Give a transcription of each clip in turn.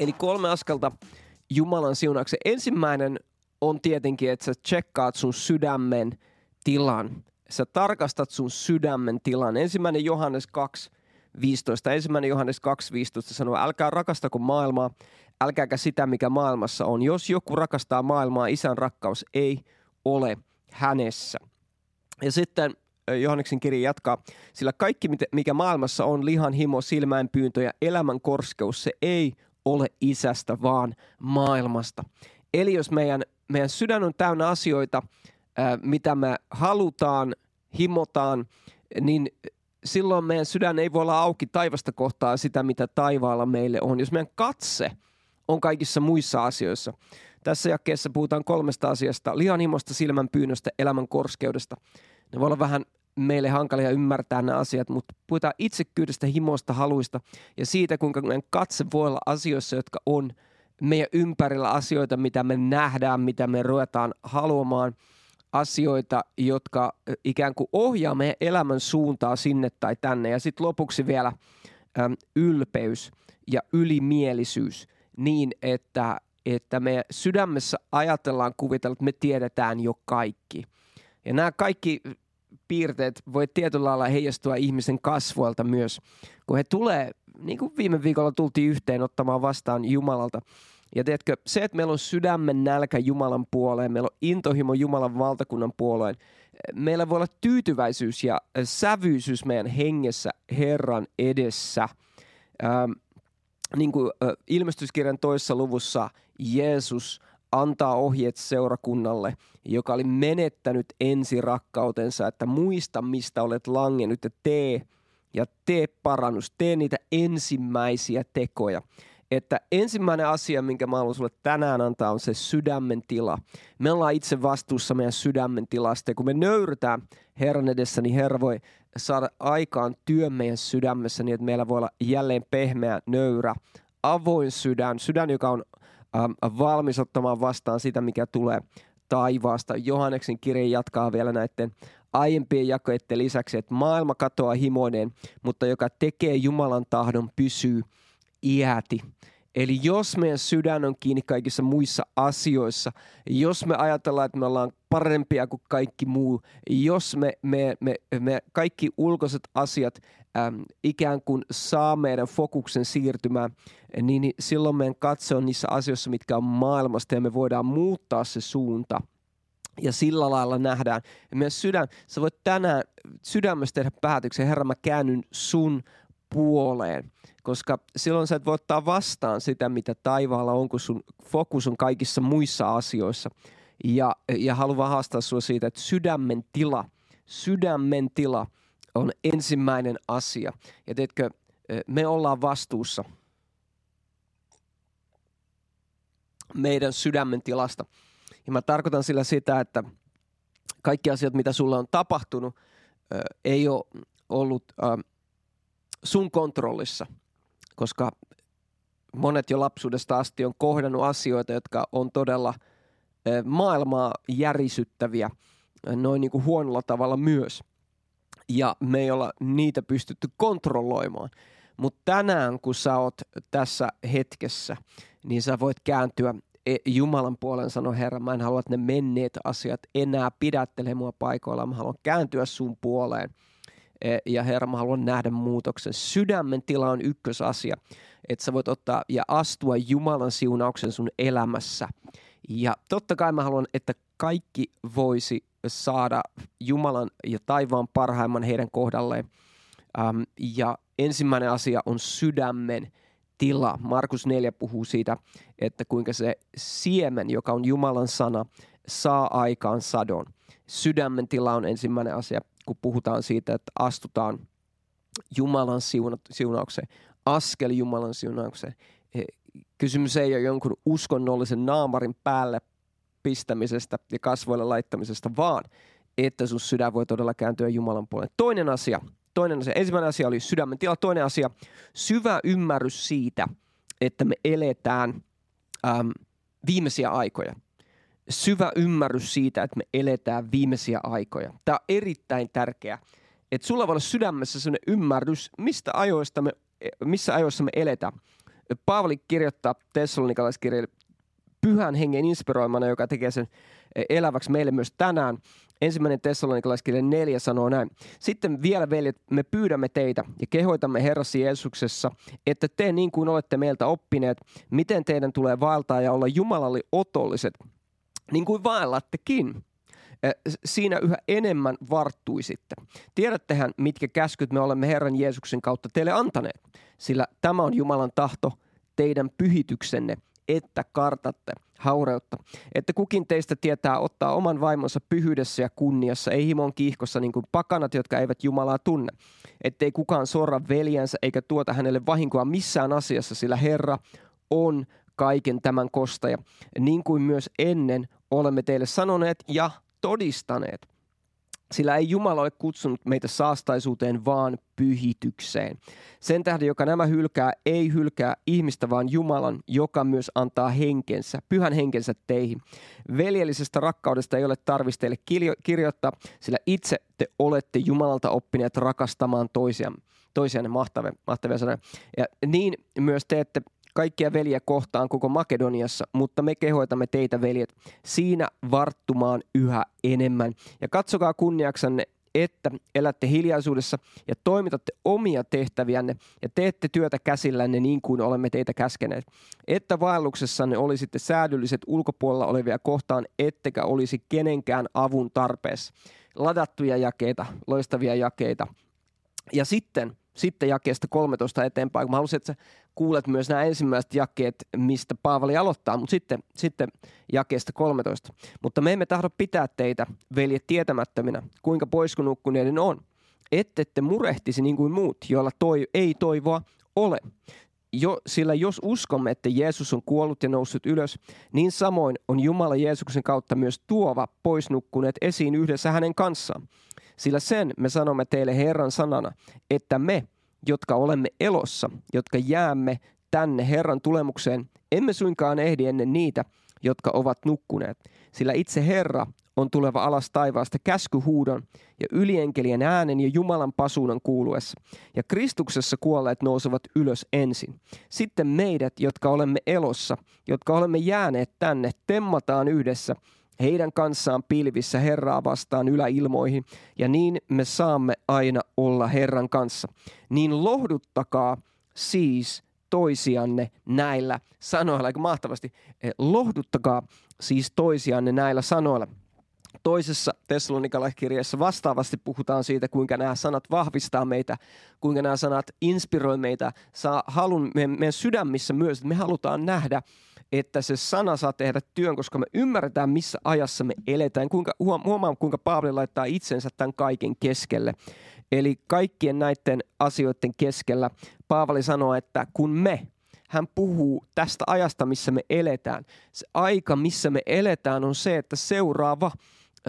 Eli kolme askelta Jumalan siunauksen. Ensimmäinen on tietenkin, että sä tsekkaat sun sydämen tilan. Sä tarkastat sun sydämen tilan. Ensimmäinen Johannes 2, 15. Ensimmäinen Johannes 2.15 sanoo, älkää rakastako maailmaa, älkääkä sitä, mikä maailmassa on. Jos joku rakastaa maailmaa, isän rakkaus ei ole hänessä. Ja sitten Johanneksen kirja jatkaa, sillä kaikki, mikä maailmassa on, lihan himo, silmäinpyyntö ja elämän korskeus, se ei ole isästä, vaan maailmasta. Eli jos meidän, meidän sydän on täynnä asioita, mitä me halutaan, himotaan, niin silloin meidän sydän ei voi olla auki taivasta kohtaa sitä, mitä taivaalla meille on. Jos meidän katse on kaikissa muissa asioissa. Tässä jakkeessa puhutaan kolmesta asiasta. Lihanhimosta, silmän pyynnöstä, elämän korskeudesta. Ne voi olla vähän meille hankalia ymmärtää nämä asiat, mutta puhutaan itsekyydestä, himosta, haluista ja siitä, kuinka meidän katse voi olla asioissa, jotka on meidän ympärillä asioita, mitä me nähdään, mitä me ruvetaan haluamaan, asioita, jotka ikään kuin ohjaa meidän elämän suuntaa sinne tai tänne. Ja sitten lopuksi vielä äm, ylpeys ja ylimielisyys niin, että, että me sydämessä ajatellaan, kuvitella, että me tiedetään jo kaikki. Ja nämä kaikki piirteet voi tietyllä lailla heijastua ihmisen kasvoilta myös, kun he tulee, niin kuin viime viikolla tultiin yhteen ottamaan vastaan Jumalalta. Ja tiedätkö, se, että meillä on sydämen nälkä Jumalan puoleen, meillä on intohimo Jumalan valtakunnan puoleen, meillä voi olla tyytyväisyys ja sävyisyys meidän hengessä Herran edessä. Ähm, niin kuin äh, ilmestyskirjan toisessa luvussa Jeesus antaa ohjeet seurakunnalle, joka oli menettänyt ensirakkautensa, että muista mistä olet langennut ja tee ja tee parannus, tee niitä ensimmäisiä tekoja. Että ensimmäinen asia, minkä mä haluan sulle tänään antaa, on se sydämen tila. Me ollaan itse vastuussa meidän sydämen tilasta ja kun me nöyrytään Herran edessä, niin Herra voi saada aikaan työn meidän sydämessä niin, että meillä voi olla jälleen pehmeä, nöyrä, avoin sydän, sydän, joka on valmis ottamaan vastaan sitä, mikä tulee taivaasta. Johanneksen kirja jatkaa vielä näiden aiempien jakoiden lisäksi, että maailma katoaa himoineen, mutta joka tekee Jumalan tahdon pysyy iäti. Eli jos meidän sydän on kiinni kaikissa muissa asioissa, jos me ajatellaan, että me ollaan parempia kuin kaikki muu, jos me, me, me, me kaikki ulkoiset asiat äm, ikään kuin saa meidän fokuksen siirtymään, niin, niin silloin meidän katse on niissä asioissa, mitkä on maailmasta ja me voidaan muuttaa se suunta. Ja sillä lailla nähdään. Ja meidän sydän, sä voit tänään sydämestä tehdä päätöksen, Herra mä käännyn sun puoleen koska silloin sä et voi ottaa vastaan sitä, mitä taivaalla on, kun sun fokus on kaikissa muissa asioissa. Ja, ja haluan haastaa sinua siitä, että sydämen tila, sydämen tila on ensimmäinen asia. Ja teetkö, me ollaan vastuussa meidän sydämen tilasta. Ja mä tarkoitan sillä sitä, että kaikki asiat, mitä sulla on tapahtunut, ei ole ollut sun kontrollissa – koska monet jo lapsuudesta asti on kohdannut asioita, jotka on todella maailmaa järisyttäviä noin niin kuin huonolla tavalla myös. Ja me ei olla niitä pystytty kontrolloimaan. Mutta tänään, kun sä oot tässä hetkessä, niin sä voit kääntyä e, Jumalan puolen sanoa, Herra, mä en halua, että ne menneet asiat enää pidättele mua paikoilla. Mä haluan kääntyä sun puoleen – E, ja Herra, mä haluan nähdä muutoksen. Sydämen tila on ykkösasia, että sä voit ottaa ja astua Jumalan siunauksen sun elämässä. Ja totta kai mä haluan, että kaikki voisi saada Jumalan ja taivaan parhaimman heidän kohdalleen. Ähm, ja ensimmäinen asia on sydämen tila. Markus 4 puhuu siitä, että kuinka se siemen, joka on Jumalan sana, saa aikaan sadon. Sydämen tila on ensimmäinen asia kun puhutaan siitä, että astutaan Jumalan siunaukseen, askel Jumalan siunaukseen. Kysymys ei ole jonkun uskonnollisen naamarin päälle pistämisestä ja kasvoille laittamisesta, vaan että sun sydän voi todella kääntyä Jumalan puoleen. Toinen asia, toinen asia, ensimmäinen asia oli sydämen tila, toinen asia, syvä ymmärrys siitä, että me eletään äm, viimeisiä aikoja – syvä ymmärrys siitä, että me eletään viimeisiä aikoja. Tämä on erittäin tärkeää, että sulla voi olla sydämessä sellainen ymmärrys, mistä ajoista me, missä ajoissa me eletään. Paavali kirjoittaa Tessalonikalaiskirjalle pyhän hengen inspiroimana, joka tekee sen eläväksi meille myös tänään. Ensimmäinen Tessalonikalaiskirja 4 sanoo näin. Sitten vielä veljet, me pyydämme teitä ja kehoitamme Herrassa Jeesuksessa, että te niin kuin olette meiltä oppineet, miten teidän tulee vaeltaa ja olla Jumalalle otolliset, niin kuin vaellattekin siinä yhä enemmän varttuisitte. Tiedättehän, mitkä käskyt me olemme Herran Jeesuksen kautta teille antaneet, sillä tämä on Jumalan tahto teidän pyhityksenne, että kartatte haureutta. Että kukin teistä tietää ottaa oman vaimonsa pyhyydessä ja kunniassa, ei himon kiihkossa niin kuin pakanat, jotka eivät Jumalaa tunne. Ettei kukaan sorra veljänsä eikä tuota hänelle vahinkoa missään asiassa, sillä Herra on kaiken tämän kostaja. Niin kuin myös ennen olemme teille sanoneet ja todistaneet. Sillä ei Jumala ole kutsunut meitä saastaisuuteen, vaan pyhitykseen. Sen tähden, joka nämä hylkää, ei hylkää ihmistä, vaan Jumalan, joka myös antaa henkensä, pyhän henkensä teihin. Veljellisestä rakkaudesta ei ole tarvis teille kirjoittaa, sillä itse te olette Jumalalta oppineet rakastamaan toisiaan. Toisianne mahtavia, mahtavia sanoja. Ja niin myös teette kaikkia veljiä kohtaan koko Makedoniassa, mutta me kehoitamme teitä, veljet, siinä varttumaan yhä enemmän. Ja katsokaa kunniaksanne, että elätte hiljaisuudessa ja toimitatte omia tehtäviänne ja teette työtä käsillänne niin kuin olemme teitä käskeneet. Että vaelluksessanne olisitte säädylliset ulkopuolella olevia kohtaan, ettekä olisi kenenkään avun tarpeessa. Ladattuja jakeita, loistavia jakeita. Ja sitten sitten jakeesta 13 eteenpäin, kun mä halusin, että sä kuulet myös nämä ensimmäiset jakeet, mistä Paavali aloittaa, mutta sitten, sitten jakeesta 13. Mutta me emme tahdo pitää teitä, veljet, tietämättöminä, kuinka poiskunukkuneiden on. Ette te murehtisi niin kuin muut, joilla toi, ei toivoa ole. Jo, sillä jos uskomme, että Jeesus on kuollut ja noussut ylös, niin samoin on Jumala Jeesuksen kautta myös tuova poisnukkuneet esiin yhdessä hänen kanssaan. Sillä sen me sanomme teille Herran sanana, että me, jotka olemme elossa, jotka jäämme tänne Herran tulemukseen, emme suinkaan ehdi ennen niitä, jotka ovat nukkuneet. Sillä itse Herra on tuleva alas taivaasta käskyhuudon ja ylienkelien äänen ja Jumalan pasuunan kuuluessa. Ja Kristuksessa kuolleet nousevat ylös ensin. Sitten meidät, jotka olemme elossa, jotka olemme jääneet tänne, temmataan yhdessä – heidän kanssaan pilvissä Herraa vastaan yläilmoihin, ja niin me saamme aina olla Herran kanssa. Niin lohduttakaa siis toisianne näillä sanoilla. Aika mahtavasti. Eh, lohduttakaa siis toisianne näillä sanoilla. Toisessa Tessalonikalaiskirjassa vastaavasti puhutaan siitä, kuinka nämä sanat vahvistaa meitä, kuinka nämä sanat inspiroi meitä, saa halun meidän, meidän sydämissä myös, että me halutaan nähdä että se sana saa tehdä työn, koska me ymmärretään, missä ajassa me eletään. Kuinka, huomaan, kuinka Paavali laittaa itsensä tämän kaiken keskelle. Eli kaikkien näiden asioiden keskellä Paavali sanoo, että kun me, hän puhuu tästä ajasta, missä me eletään. Se aika, missä me eletään, on se, että seuraava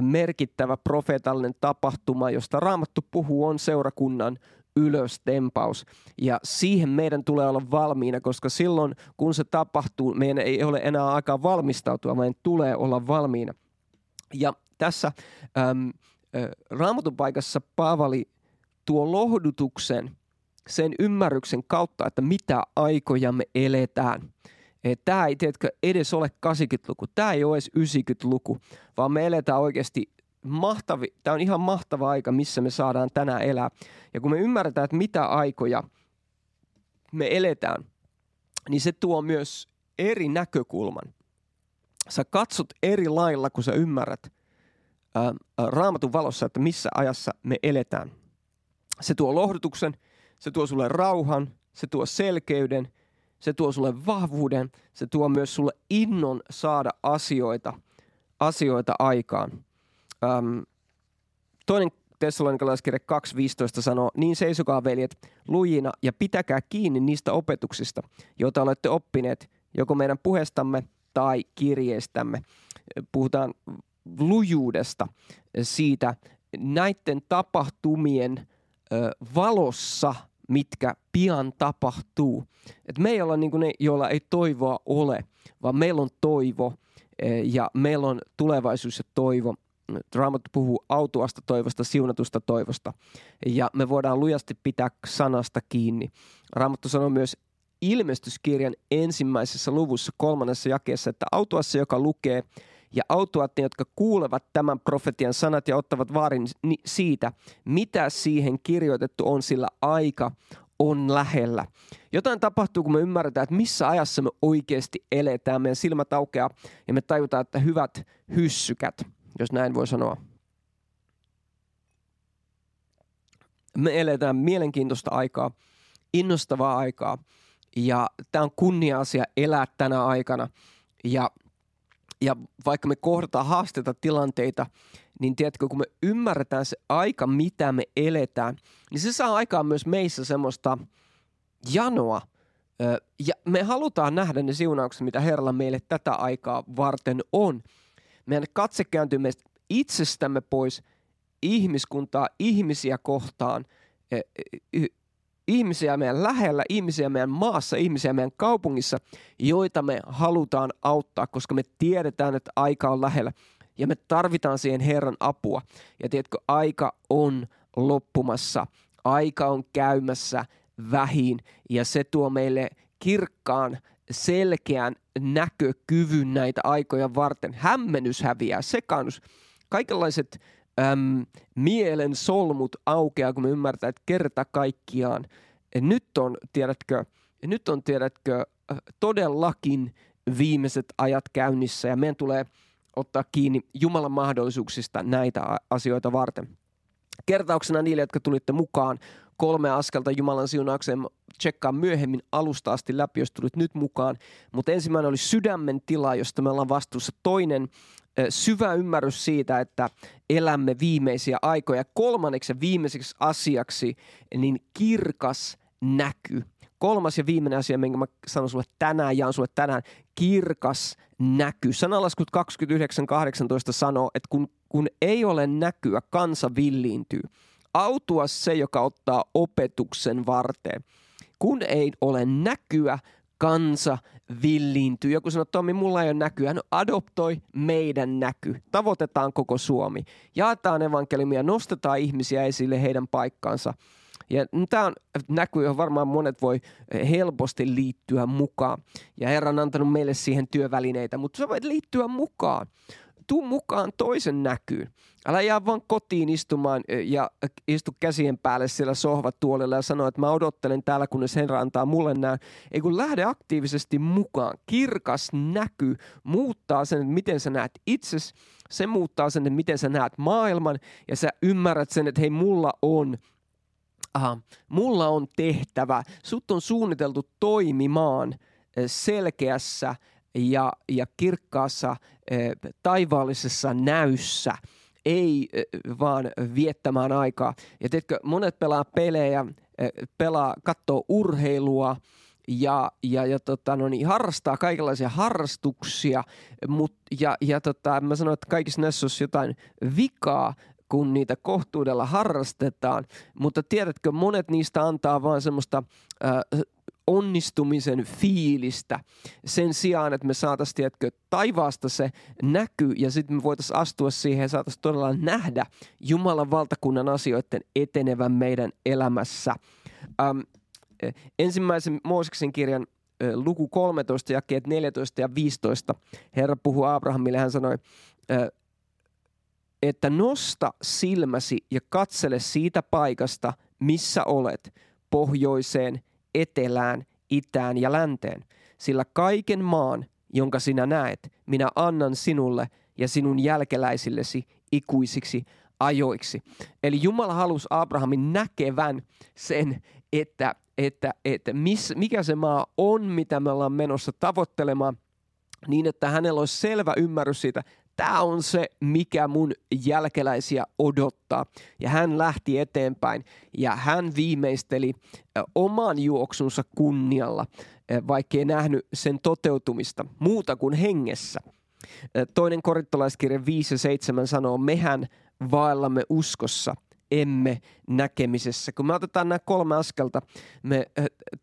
merkittävä profeetallinen tapahtuma, josta Raamattu puhuu, on seurakunnan ylöstempaus. Ja siihen meidän tulee olla valmiina, koska silloin kun se tapahtuu, meidän ei ole enää aikaa valmistautua, vaan tulee olla valmiina. Ja tässä äm, ä, raamatun paikassa Paavali tuo lohdutuksen sen ymmärryksen kautta, että mitä aikoja me eletään. Tämä ei tiedätkö, edes ole 80-luku, tämä ei ole edes 90-luku, vaan me eletään oikeasti mahtavi, tämä on ihan mahtava aika, missä me saadaan tänään elää. Ja kun me ymmärretään, että mitä aikoja me eletään, niin se tuo myös eri näkökulman. Sä katsot eri lailla, kun sä ymmärrät ää, raamatun valossa, että missä ajassa me eletään. Se tuo lohdutuksen, se tuo sulle rauhan, se tuo selkeyden, se tuo sulle vahvuuden, se tuo myös sulle innon saada asioita, asioita aikaan. Um, toinen Tessalonikalaiskirja 2.15 sanoo, niin seisokaa veljet lujina ja pitäkää kiinni niistä opetuksista, joita olette oppineet joko meidän puheestamme tai kirjeistämme. Puhutaan lujuudesta siitä näiden tapahtumien ö, valossa, mitkä pian tapahtuu. Et me ei olla niin ne, joilla ei toivoa ole, vaan meillä on toivo ja meillä on tulevaisuus ja toivo Raamattu puhuu autuasta toivosta, siunatusta toivosta. Ja me voidaan lujasti pitää sanasta kiinni. Raamattu sanoo myös, ilmestyskirjan ensimmäisessä luvussa kolmannessa jakeessa, että autuassa, joka lukee, ja autuat ne, jotka kuulevat tämän profetian sanat ja ottavat vaarin siitä, mitä siihen kirjoitettu on, sillä aika on lähellä. Jotain tapahtuu, kun me ymmärretään, että missä ajassa me oikeasti eletään. Meidän silmät aukeaa ja me tajutaan, että hyvät hyssykät, jos näin voi sanoa. Me eletään mielenkiintoista aikaa, innostavaa aikaa ja tämä on kunnia-asia elää tänä aikana. Ja, ja vaikka me kohdataan haasteita, tilanteita, niin tiedätkö, kun me ymmärretään se aika, mitä me eletään, niin se saa aikaan myös meissä semmoista janoa. Ja me halutaan nähdä ne siunaukset, mitä Herralla meille tätä aikaa varten on. Meidän katse kääntyy meistä itsestämme pois ihmiskuntaa, ihmisiä kohtaan, ihmisiä meidän lähellä, ihmisiä meidän maassa, ihmisiä meidän kaupungissa, joita me halutaan auttaa, koska me tiedetään, että aika on lähellä. Ja me tarvitaan siihen Herran apua. Ja tiedätkö, aika on loppumassa, aika on käymässä vähin. Ja se tuo meille kirkkaan, selkeän näkökyvyn näitä aikoja varten. Hämmennys häviää, sekannus, kaikenlaiset äm, mielen solmut aukeaa, kun me ymmärtää, että kerta kaikkiaan nyt on, tiedätkö, nyt on, tiedätkö, todellakin viimeiset ajat käynnissä ja meidän tulee ottaa kiinni Jumalan mahdollisuuksista näitä asioita varten. Kertauksena niille, jotka tulitte mukaan, kolme askelta Jumalan siunaukseen tsekkaa myöhemmin alusta asti läpi, jos tulit nyt mukaan. Mutta ensimmäinen oli sydämen tila, josta me ollaan vastuussa. Toinen syvä ymmärrys siitä, että elämme viimeisiä aikoja. Kolmanneksi ja viimeiseksi asiaksi, niin kirkas näky. Kolmas ja viimeinen asia, minkä mä sanon sulle tänään, jaan sulle tänään, kirkas näky. Sanalaskut 29.18 sanoo, että kun, kun ei ole näkyä, kansa villiintyy. Autua se, joka ottaa opetuksen varteen. Kun ei ole näkyä, kansa villiintyy. Joku sanoo, Tommi, mulla ei ole näkyä. No adoptoi meidän näky. Tavoitetaan koko Suomi. Jaetaan evankeliumia, nostetaan ihmisiä esille heidän paikkansa. Ja tämä on näky, johon varmaan monet voi helposti liittyä mukaan. Ja Herra on antanut meille siihen työvälineitä, mutta sä voit liittyä mukaan tuu mukaan toisen näkyyn. Älä jää vaan kotiin istumaan ja istu käsien päälle siellä sohvatuolilla ja sano, että mä odottelen täällä, kunnes Herra antaa mulle nämä. Ei kun lähde aktiivisesti mukaan. Kirkas näky muuttaa sen, että miten sä näet itses. Se muuttaa sen, että miten sä näet maailman ja sä ymmärrät sen, että hei mulla on aha, mulla on tehtävä. Sut on suunniteltu toimimaan selkeässä ja, ja kirkkaassa taivaallisessa näyssä, ei vaan viettämään aikaa. Ja tiedätkö, monet pelaa pelejä, pelaa, katsoo urheilua, ja, ja, ja tota, no niin, harrastaa kaikenlaisia harrastuksia, mut, ja, ja tota, mä sanoin, että kaikissa näissä olisi jotain vikaa, kun niitä kohtuudella harrastetaan, mutta tiedätkö, monet niistä antaa vaan semmoista äh, onnistumisen fiilistä sen sijaan, että me saataisiin, tiedätkö, taivaasta se näky ja sitten me voitaisiin astua siihen ja saataisiin todella nähdä Jumalan valtakunnan asioiden etenevän meidän elämässä. Ähm, ensimmäisen Mooseksen kirjan äh, luku 13, jakeet 14 ja 15. Herra puhuu Abrahamille, hän sanoi, äh, että nosta silmäsi ja katsele siitä paikasta, missä olet, pohjoiseen, etelään, itään ja länteen. Sillä kaiken maan, jonka sinä näet, minä annan sinulle ja sinun jälkeläisillesi ikuisiksi ajoiksi. Eli Jumala halusi Abrahamin näkevän sen, että, että, että miss, mikä se maa on, mitä me ollaan menossa tavoittelemaan, niin että hänellä olisi selvä ymmärrys siitä, tämä on se, mikä mun jälkeläisiä odottaa. Ja hän lähti eteenpäin ja hän viimeisteli oman juoksunsa kunnialla, vaikkei nähnyt sen toteutumista muuta kuin hengessä. Toinen korintolaiskirja 5 ja 7 sanoo, mehän vaellamme uskossa, emme näkemisessä. Kun me otetaan nämä kolme askelta, me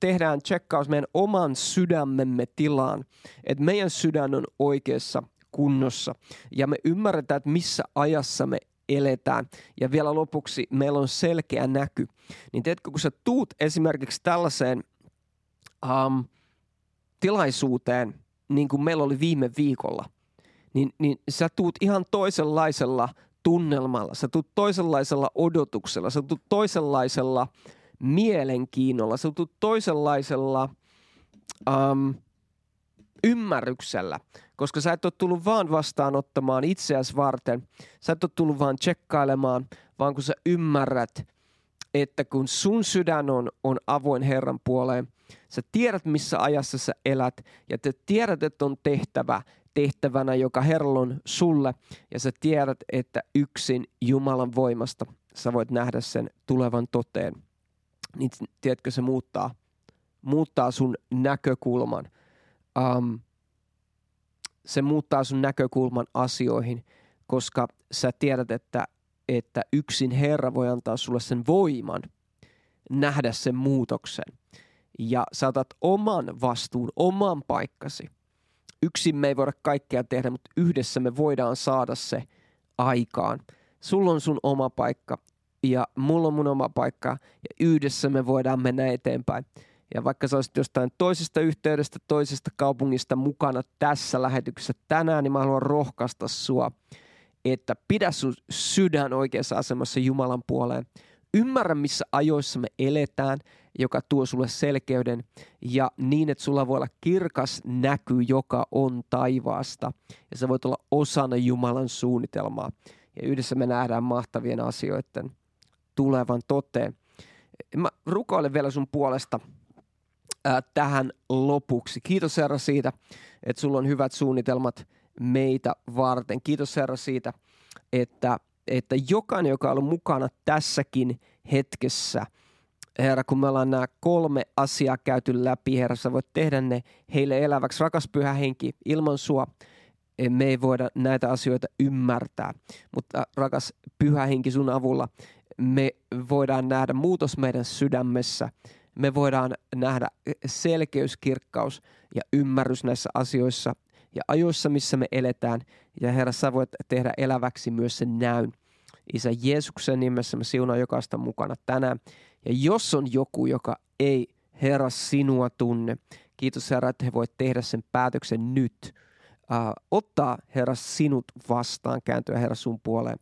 tehdään tsekkaus meidän oman sydämemme tilaan, että meidän sydän on oikeassa – kunnossa. Ja me ymmärretään, että missä ajassa me eletään. Ja vielä lopuksi meillä on selkeä näky. Niin teetkö, kun sä tuut esimerkiksi tällaiseen um, tilaisuuteen, niin kuin meillä oli viime viikolla, niin, niin sä tuut ihan toisenlaisella tunnelmalla, sä tuut toisenlaisella odotuksella, sä tuut toisenlaisella mielenkiinnolla, sä tuut toisenlaisella um, ymmärryksellä, koska sä et ole tullut vaan vastaanottamaan itseäsi varten, sä et ole tullut vaan tsekkailemaan, vaan kun sä ymmärrät, että kun sun sydän on, on avoin Herran puoleen, sä tiedät missä ajassa sä elät ja te tiedät, että on tehtävä tehtävänä, joka Herra on sulle ja sä tiedät, että yksin Jumalan voimasta sä voit nähdä sen tulevan toteen. Niin tiedätkö, se muuttaa, muuttaa sun näkökulman. Um, se muuttaa sun näkökulman asioihin, koska sä tiedät, että, että yksin Herra voi antaa sulle sen voiman nähdä sen muutoksen. Ja saatat oman vastuun, oman paikkasi. Yksin me ei voida kaikkea tehdä, mutta yhdessä me voidaan saada se aikaan. Sulla on sun oma paikka ja mulla on mun oma paikka ja yhdessä me voidaan mennä eteenpäin. Ja vaikka sä olisit jostain toisesta yhteydestä, toisesta kaupungista mukana tässä lähetyksessä tänään, niin mä haluan rohkaista sua, että pidä sun sydän oikeassa asemassa Jumalan puoleen. Ymmärrä, missä ajoissa me eletään, joka tuo sulle selkeyden ja niin, että sulla voi olla kirkas näky, joka on taivaasta. Ja sä voit olla osana Jumalan suunnitelmaa. Ja yhdessä me nähdään mahtavien asioiden tulevan toteen. Mä rukoilen vielä sun puolesta – ää, tähän lopuksi. Kiitos Herra siitä, että sulla on hyvät suunnitelmat meitä varten. Kiitos Herra siitä, että, että jokainen, joka on ollut mukana tässäkin hetkessä, Herra, kun me ollaan nämä kolme asiaa käyty läpi, Herra, sä voit tehdä ne heille eläväksi. Rakas pyhä henki, ilman sua me ei voida näitä asioita ymmärtää, mutta rakas pyhä henki sun avulla me voidaan nähdä muutos meidän sydämessä – me voidaan nähdä selkeys, kirkkaus ja ymmärrys näissä asioissa ja ajoissa, missä me eletään. Ja Herra, sä voit tehdä eläväksi myös sen näyn. Isä Jeesuksen nimessä me siunaan jokaista mukana tänään. Ja jos on joku, joka ei Herra sinua tunne, kiitos Herra, että he voit tehdä sen päätöksen nyt. Uh, ottaa Herra sinut vastaan, kääntyä Herra sun puoleen.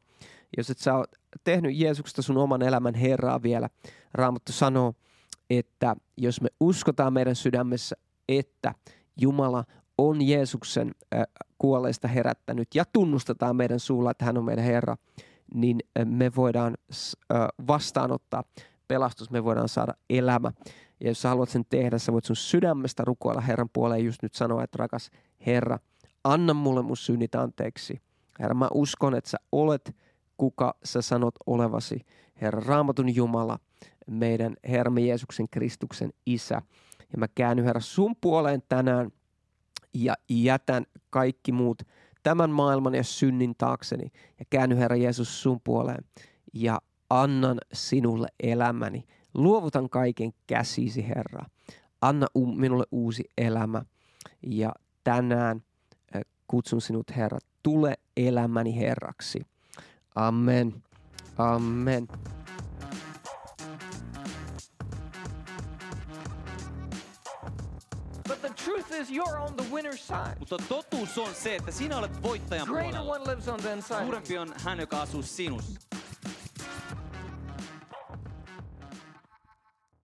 Jos et sä ole tehnyt Jeesuksesta sun oman elämän Herraa vielä, Raamattu sanoo, että jos me uskotaan meidän sydämessä, että Jumala on Jeesuksen kuolleista herättänyt ja tunnustetaan meidän suulla, että hän on meidän Herra, niin me voidaan vastaanottaa pelastus, me voidaan saada elämä. Ja jos sä haluat sen tehdä, sä voit sun sydämestä rukoilla Herran puoleen just nyt sanoa, että rakas Herra, anna mulle mun synnit anteeksi. Herra, mä uskon, että sä olet kuka sä sanot olevasi. Herra, raamatun Jumala – meidän Herramme Jeesuksen Kristuksen isä. Ja mä käännyn Herra sun puoleen tänään ja jätän kaikki muut tämän maailman ja synnin taakseni. Ja käännyn Herra Jeesus sun puoleen ja annan sinulle elämäni. Luovutan kaiken käsisi Herra. Anna minulle uusi elämä. Ja tänään kutsun sinut Herra, tule elämäni Herraksi. Amen. Amen. Is you're on the winner's side. Mutta totuus on se, että sinä olet voittajan Greater puolella. one lives on the inside. Suurempi on hän, joka asuu sinussa.